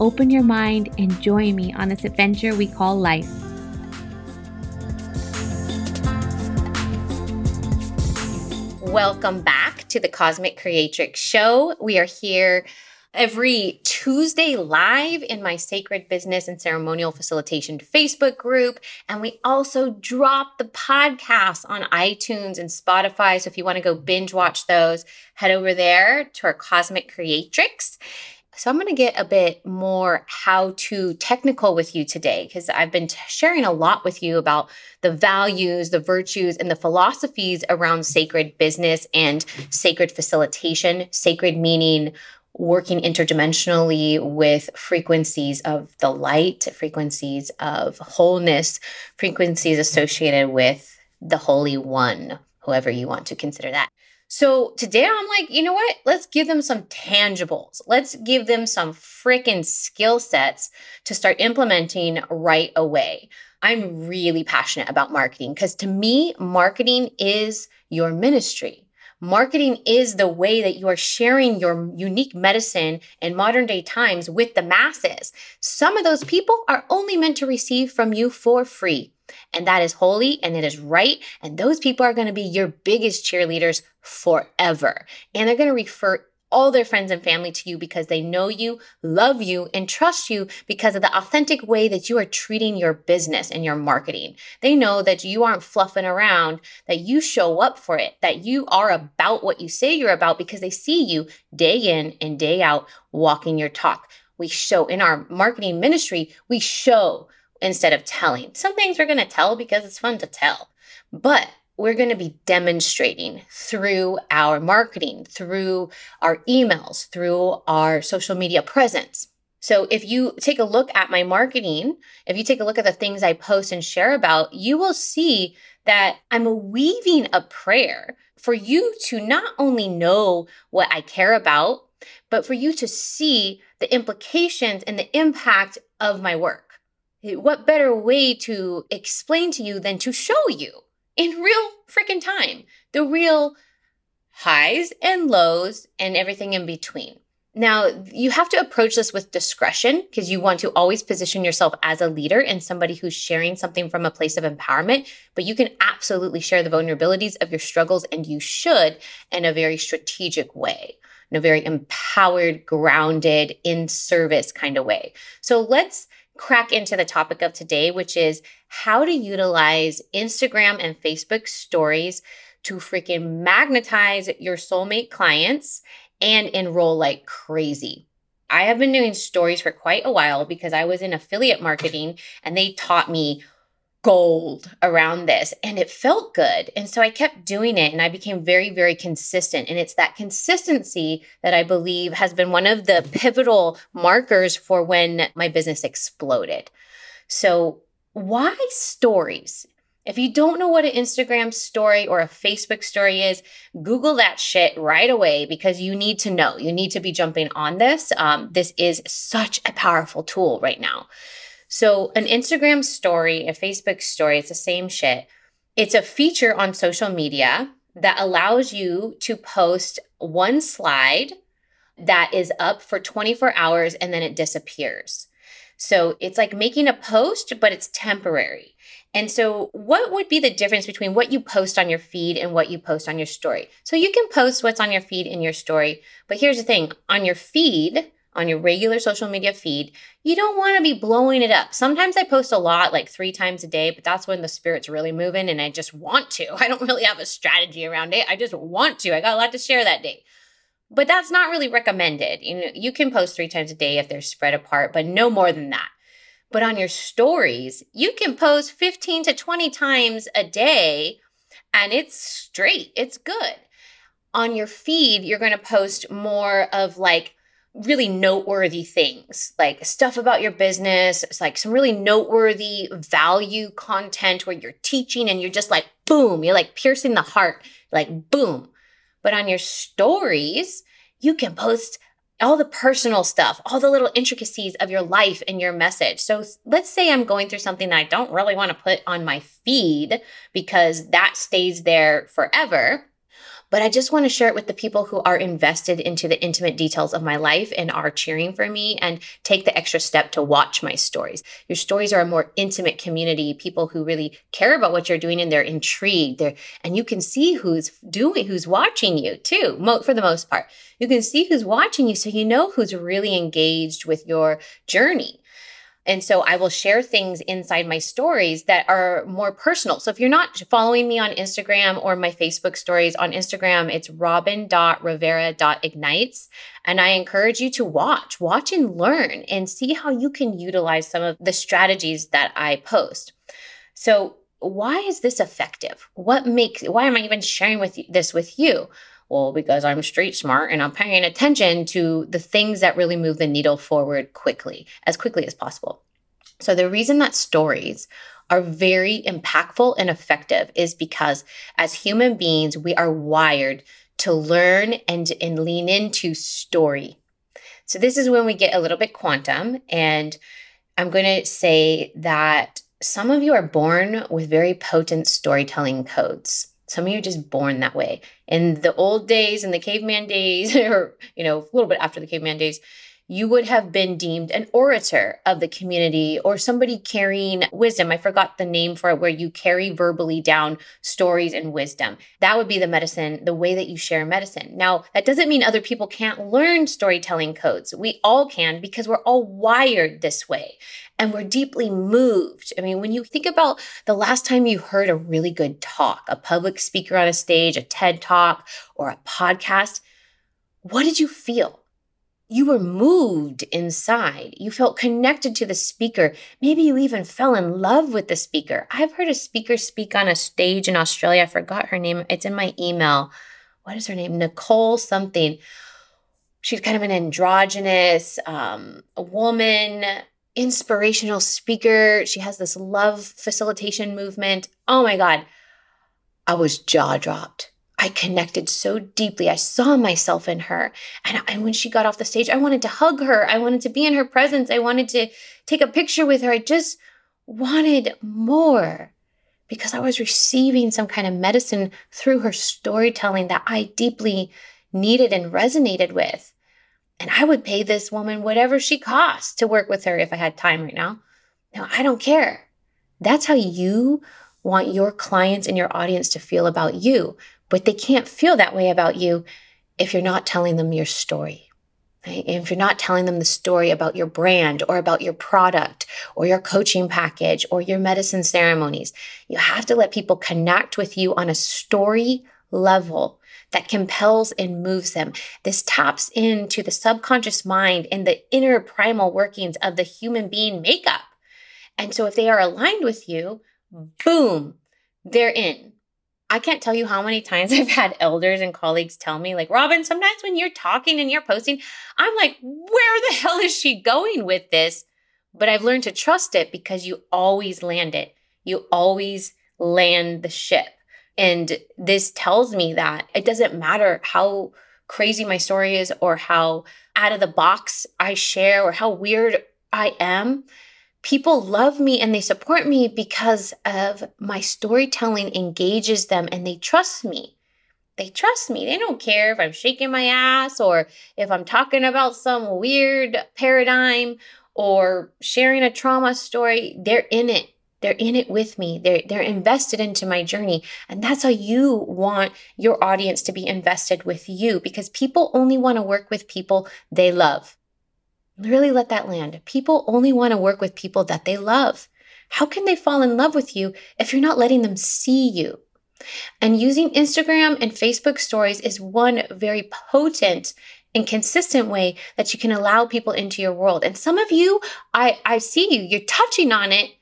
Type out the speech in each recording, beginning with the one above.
open your mind, and join me on this adventure we call life. Welcome back to the Cosmic Creatrix Show. We are here every Tuesday live in my Sacred Business and Ceremonial Facilitation Facebook group. And we also drop the podcast on iTunes and Spotify. So if you want to go binge watch those, head over there to our Cosmic Creatrix. So, I'm going to get a bit more how to technical with you today because I've been t- sharing a lot with you about the values, the virtues, and the philosophies around sacred business and sacred facilitation. Sacred meaning working interdimensionally with frequencies of the light, frequencies of wholeness, frequencies associated with the Holy One, whoever you want to consider that. So today I'm like, you know what? Let's give them some tangibles. Let's give them some freaking skill sets to start implementing right away. I'm really passionate about marketing because to me, marketing is your ministry. Marketing is the way that you are sharing your unique medicine in modern day times with the masses. Some of those people are only meant to receive from you for free. And that is holy and it is right. And those people are going to be your biggest cheerleaders forever. And they're going to refer all their friends and family to you because they know you, love you, and trust you because of the authentic way that you are treating your business and your marketing. They know that you aren't fluffing around, that you show up for it, that you are about what you say you're about because they see you day in and day out walking your talk. We show in our marketing ministry, we show instead of telling. Some things we're going to tell because it's fun to tell. But we're going to be demonstrating through our marketing, through our emails, through our social media presence. So if you take a look at my marketing, if you take a look at the things I post and share about, you will see that I'm weaving a prayer for you to not only know what I care about, but for you to see the implications and the impact of my work. What better way to explain to you than to show you? in real freaking time. The real highs and lows and everything in between. Now, you have to approach this with discretion because you want to always position yourself as a leader and somebody who's sharing something from a place of empowerment. But you can absolutely share the vulnerabilities of your struggles, and you should in a very strategic way, in a very empowered, grounded, in service kind of way. So let's crack into the topic of today, which is how to utilize Instagram and Facebook stories to freaking magnetize your soulmate clients and enroll like crazy. I have been doing stories for quite a while because I was in affiliate marketing and they taught me gold around this and it felt good. And so I kept doing it and I became very, very consistent. And it's that consistency that I believe has been one of the pivotal markers for when my business exploded. So, why stories? If you don't know what an Instagram story or a Facebook story is, Google that shit right away because you need to know. You need to be jumping on this. Um, this is such a powerful tool right now. So, an Instagram story, a Facebook story, it's the same shit. It's a feature on social media that allows you to post one slide that is up for 24 hours and then it disappears. So, it's like making a post, but it's temporary. And so, what would be the difference between what you post on your feed and what you post on your story? So, you can post what's on your feed in your story, but here's the thing on your feed, on your regular social media feed, you don't want to be blowing it up. Sometimes I post a lot, like three times a day, but that's when the spirit's really moving and I just want to. I don't really have a strategy around it. I just want to. I got a lot to share that day. But that's not really recommended. You know, you can post three times a day if they're spread apart, but no more than that. But on your stories, you can post 15 to 20 times a day and it's straight. It's good. On your feed, you're going to post more of like really noteworthy things, like stuff about your business. It's like some really noteworthy value content where you're teaching and you're just like, boom, you're like piercing the heart, like, boom. But on your stories, you can post all the personal stuff, all the little intricacies of your life and your message. So let's say I'm going through something that I don't really want to put on my feed because that stays there forever but I just want to share it with the people who are invested into the intimate details of my life and are cheering for me and take the extra step to watch my stories. Your stories are a more intimate community, people who really care about what you're doing and they're intrigued. They're, and you can see who's doing, who's watching you too, mo- for the most part. You can see who's watching you so you know who's really engaged with your journey. And so I will share things inside my stories that are more personal. So if you're not following me on Instagram or my Facebook stories on Instagram, it's robin.rivera.ignites. And I encourage you to watch, watch and learn and see how you can utilize some of the strategies that I post. So why is this effective? What makes, why am I even sharing with you, this with you? Well, because I'm street smart and I'm paying attention to the things that really move the needle forward quickly, as quickly as possible. So, the reason that stories are very impactful and effective is because as human beings, we are wired to learn and, and lean into story. So, this is when we get a little bit quantum. And I'm going to say that some of you are born with very potent storytelling codes. Some of you are just born that way. In the old days, in the caveman days, or, you know, a little bit after the caveman days, you would have been deemed an orator of the community or somebody carrying wisdom. I forgot the name for it, where you carry verbally down stories and wisdom. That would be the medicine, the way that you share medicine. Now, that doesn't mean other people can't learn storytelling codes. We all can because we're all wired this way and we're deeply moved. I mean, when you think about the last time you heard a really good talk, a public speaker on a stage, a TED talk, or a podcast, what did you feel? You were moved inside. You felt connected to the speaker. Maybe you even fell in love with the speaker. I've heard a speaker speak on a stage in Australia. I forgot her name. It's in my email. What is her name? Nicole something. She's kind of an androgynous um, woman inspirational speaker. She has this love facilitation movement. Oh my God. I was jaw dropped. I connected so deeply. I saw myself in her. And, and when she got off the stage, I wanted to hug her. I wanted to be in her presence. I wanted to take a picture with her. I just wanted more because I was receiving some kind of medicine through her storytelling that I deeply needed and resonated with. And I would pay this woman whatever she costs to work with her if I had time right now. No, I don't care. That's how you want your clients and your audience to feel about you. But they can't feel that way about you if you're not telling them your story. Right? If you're not telling them the story about your brand or about your product or your coaching package or your medicine ceremonies, you have to let people connect with you on a story level that compels and moves them. This taps into the subconscious mind and the inner primal workings of the human being makeup. And so if they are aligned with you, boom, they're in. I can't tell you how many times I've had elders and colleagues tell me, like, Robin, sometimes when you're talking and you're posting, I'm like, where the hell is she going with this? But I've learned to trust it because you always land it. You always land the ship. And this tells me that it doesn't matter how crazy my story is or how out of the box I share or how weird I am. People love me and they support me because of my storytelling engages them and they trust me. They trust me. They don't care if I'm shaking my ass or if I'm talking about some weird paradigm or sharing a trauma story. They're in it. They're in it with me. They're, they're invested into my journey. And that's how you want your audience to be invested with you because people only want to work with people they love. Really let that land. People only want to work with people that they love. How can they fall in love with you if you're not letting them see you? And using Instagram and Facebook stories is one very potent and consistent way that you can allow people into your world. And some of you, I, I see you, you're touching on it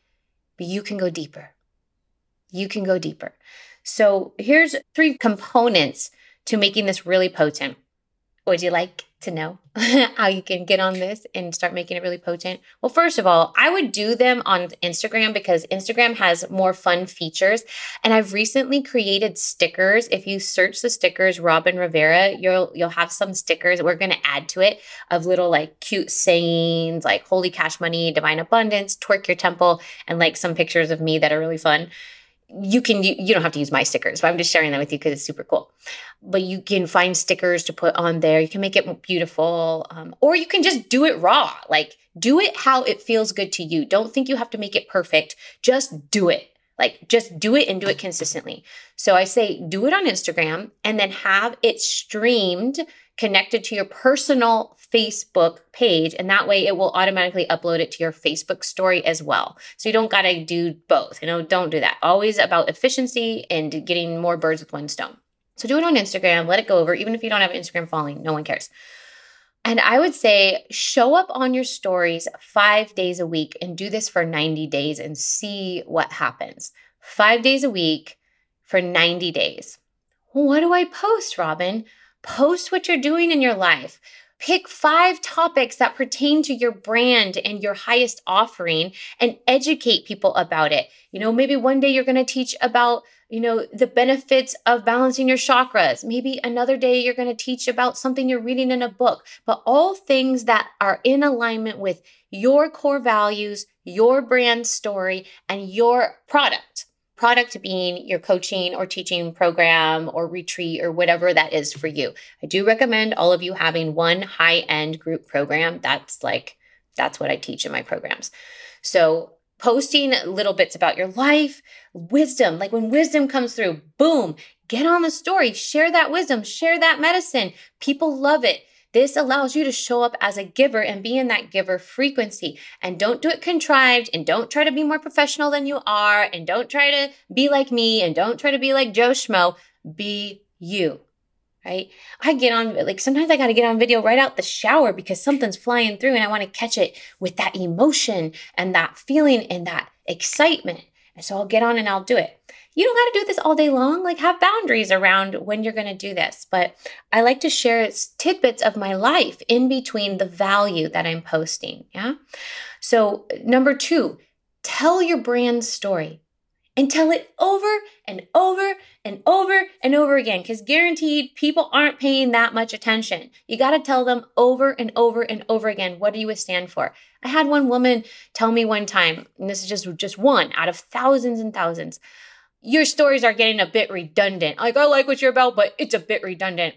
but you can go deeper. You can go deeper. So here's three components to making this really potent. Would you like to know how you can get on this and start making it really potent? Well, first of all, I would do them on Instagram because Instagram has more fun features. And I've recently created stickers. If you search the stickers Robin Rivera, you'll you'll have some stickers we're going to add to it of little like cute sayings like holy cash money, divine abundance, twerk your temple, and like some pictures of me that are really fun you can you don't have to use my stickers but i'm just sharing that with you because it's super cool. But you can find stickers to put on there. You can make it beautiful um, or you can just do it raw. Like do it how it feels good to you. Don't think you have to make it perfect. Just do it. Like just do it and do it consistently. So i say do it on instagram and then have it streamed connected to your personal Facebook page. And that way it will automatically upload it to your Facebook story as well. So you don't got to do both. You know, don't do that. Always about efficiency and getting more birds with one stone. So do it on Instagram, let it go over. Even if you don't have Instagram following, no one cares. And I would say show up on your stories five days a week and do this for 90 days and see what happens. Five days a week for 90 days. What do I post, Robin? Post what you're doing in your life. Pick five topics that pertain to your brand and your highest offering and educate people about it. You know, maybe one day you're going to teach about, you know, the benefits of balancing your chakras. Maybe another day you're going to teach about something you're reading in a book, but all things that are in alignment with your core values, your brand story, and your product product being your coaching or teaching program or retreat or whatever that is for you. I do recommend all of you having one high end group program. That's like, that's what I teach in my programs. So, posting little bits about your life, wisdom, like when wisdom comes through, boom, get on the story, share that wisdom, share that medicine. People love it. This allows you to show up as a giver and be in that giver frequency. And don't do it contrived and don't try to be more professional than you are and don't try to be like me and don't try to be like Joe Schmo. Be you. Right? I get on, like, sometimes I got to get on video right out the shower because something's flying through and I want to catch it with that emotion and that feeling and that excitement. And so I'll get on and I'll do it you don't got to do this all day long. Like, have boundaries around when you're going to do this. But I like to share tidbits of my life in between the value that I'm posting. Yeah. So, number two, tell your brand story and tell it over and over and over and over again because guaranteed people aren't paying that much attention. You got to tell them over and over and over again what do you stand for? I had one woman tell me one time, and this is just just one out of thousands and thousands your stories are getting a bit redundant. Like, I like what you're about, but it's a bit redundant.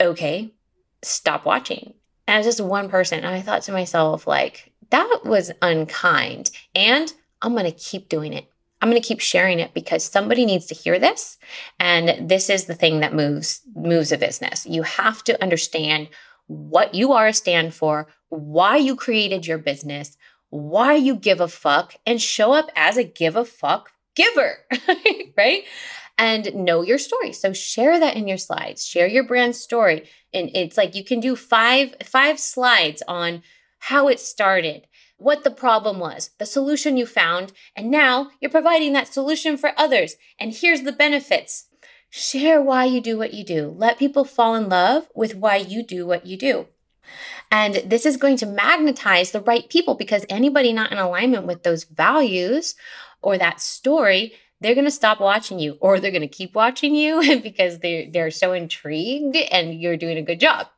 Okay, stop watching. And as just one person, and I thought to myself, like, that was unkind. And I'm going to keep doing it. I'm going to keep sharing it because somebody needs to hear this and this is the thing that moves moves a business. You have to understand what you are a stand for, why you created your business, why you give a fuck and show up as a give a fuck giver, right? And know your story. So share that in your slides. Share your brand story. And it's like you can do five five slides on how it started, what the problem was, the solution you found, and now you're providing that solution for others. And here's the benefits. Share why you do what you do. Let people fall in love with why you do what you do. And this is going to magnetize the right people because anybody not in alignment with those values or that story, they're going to stop watching you or they're going to keep watching you because they're, they're so intrigued and you're doing a good job.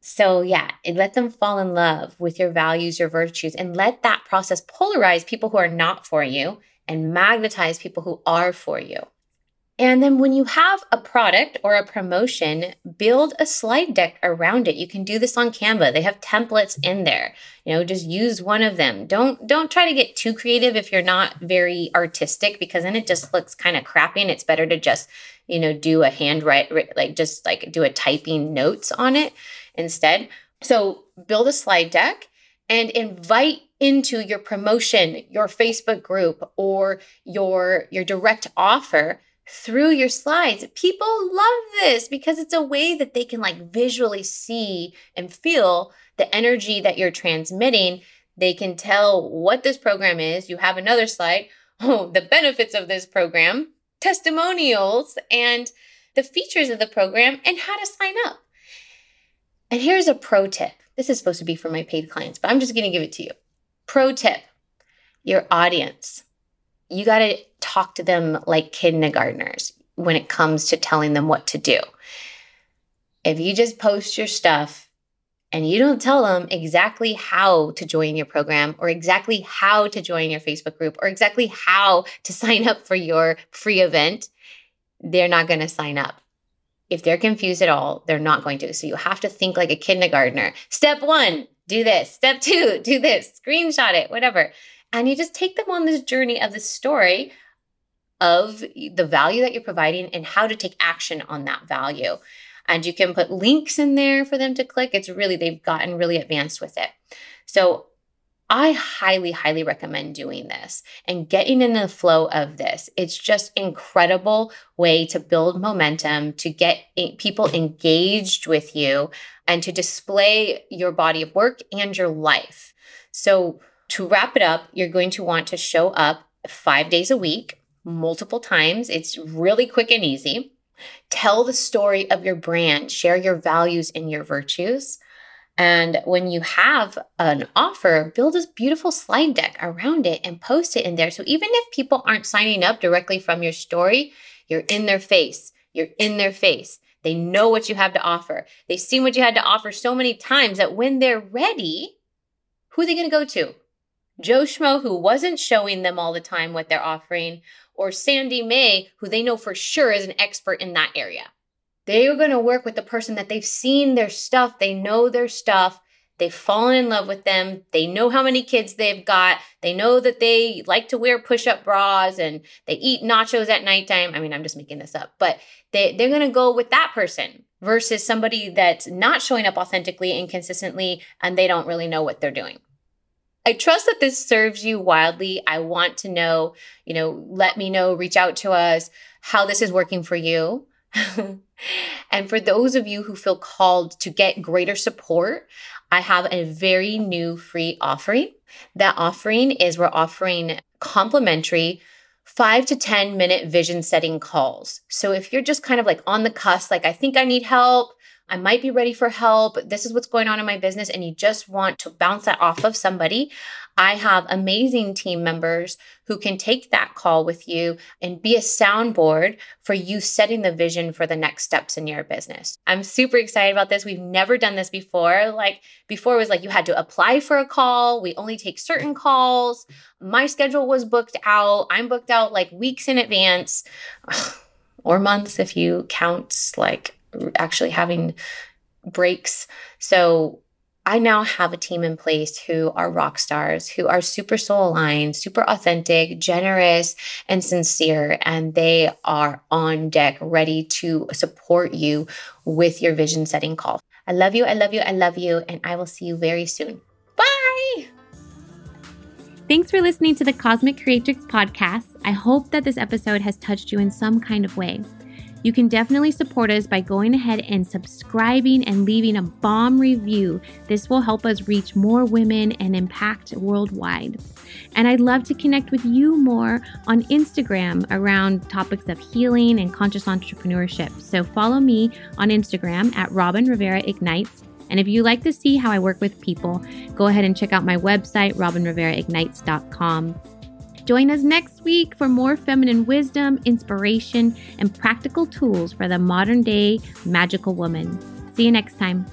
So, yeah, let them fall in love with your values, your virtues, and let that process polarize people who are not for you and magnetize people who are for you. And then when you have a product or a promotion, build a slide deck around it. You can do this on Canva. They have templates in there. You know, just use one of them. Don't don't try to get too creative if you're not very artistic because then it just looks kind of crappy and it's better to just, you know, do a handwrite like just like do a typing notes on it instead. So, build a slide deck and invite into your promotion, your Facebook group or your your direct offer through your slides. People love this because it's a way that they can like visually see and feel the energy that you're transmitting. They can tell what this program is. You have another slide. Oh, the benefits of this program, testimonials, and the features of the program, and how to sign up. And here's a pro tip. This is supposed to be for my paid clients, but I'm just going to give it to you. Pro tip your audience. You got to talk to them like kindergartners when it comes to telling them what to do. If you just post your stuff and you don't tell them exactly how to join your program or exactly how to join your Facebook group or exactly how to sign up for your free event, they're not going to sign up. If they're confused at all, they're not going to. So you have to think like a kindergartner. Step one, do this. Step two, do this. Screenshot it, whatever. And you just take them on this journey of the story of the value that you're providing and how to take action on that value. And you can put links in there for them to click. It's really, they've gotten really advanced with it. So I highly, highly recommend doing this and getting in the flow of this. It's just incredible way to build momentum, to get people engaged with you, and to display your body of work and your life. So to wrap it up, you're going to want to show up five days a week, multiple times. It's really quick and easy. Tell the story of your brand, share your values and your virtues. And when you have an offer, build a beautiful slide deck around it and post it in there. So even if people aren't signing up directly from your story, you're in their face. You're in their face. They know what you have to offer. They've seen what you had to offer so many times that when they're ready, who are they going to go to? Joe Schmo, who wasn't showing them all the time what they're offering, or Sandy May, who they know for sure is an expert in that area. They are going to work with the person that they've seen their stuff, they know their stuff, they've fallen in love with them, they know how many kids they've got, they know that they like to wear push up bras and they eat nachos at nighttime. I mean, I'm just making this up, but they, they're going to go with that person versus somebody that's not showing up authentically and consistently and they don't really know what they're doing. I trust that this serves you wildly. I want to know, you know, let me know, reach out to us how this is working for you. and for those of you who feel called to get greater support, I have a very new free offering. That offering is we're offering complimentary five to 10 minute vision setting calls. So if you're just kind of like on the cusp, like, I think I need help, I might be ready for help. This is what's going on in my business. And you just want to bounce that off of somebody. I have amazing team members who can take that call with you and be a soundboard for you setting the vision for the next steps in your business. I'm super excited about this. We've never done this before. Like before, it was like you had to apply for a call. We only take certain calls. My schedule was booked out. I'm booked out like weeks in advance or months if you count like actually having breaks. So I now have a team in place who are rock stars, who are super soul aligned, super authentic, generous, and sincere. And they are on deck, ready to support you with your vision setting call. I love you. I love you. I love you. And I will see you very soon. Bye. Thanks for listening to the Cosmic Creatrix podcast. I hope that this episode has touched you in some kind of way. You can definitely support us by going ahead and subscribing and leaving a bomb review. This will help us reach more women and impact worldwide. And I'd love to connect with you more on Instagram around topics of healing and conscious entrepreneurship. So follow me on Instagram at Robin Rivera Ignites. And if you like to see how I work with people, go ahead and check out my website, robinriveraignites.com. Join us next week for more feminine wisdom, inspiration, and practical tools for the modern day magical woman. See you next time.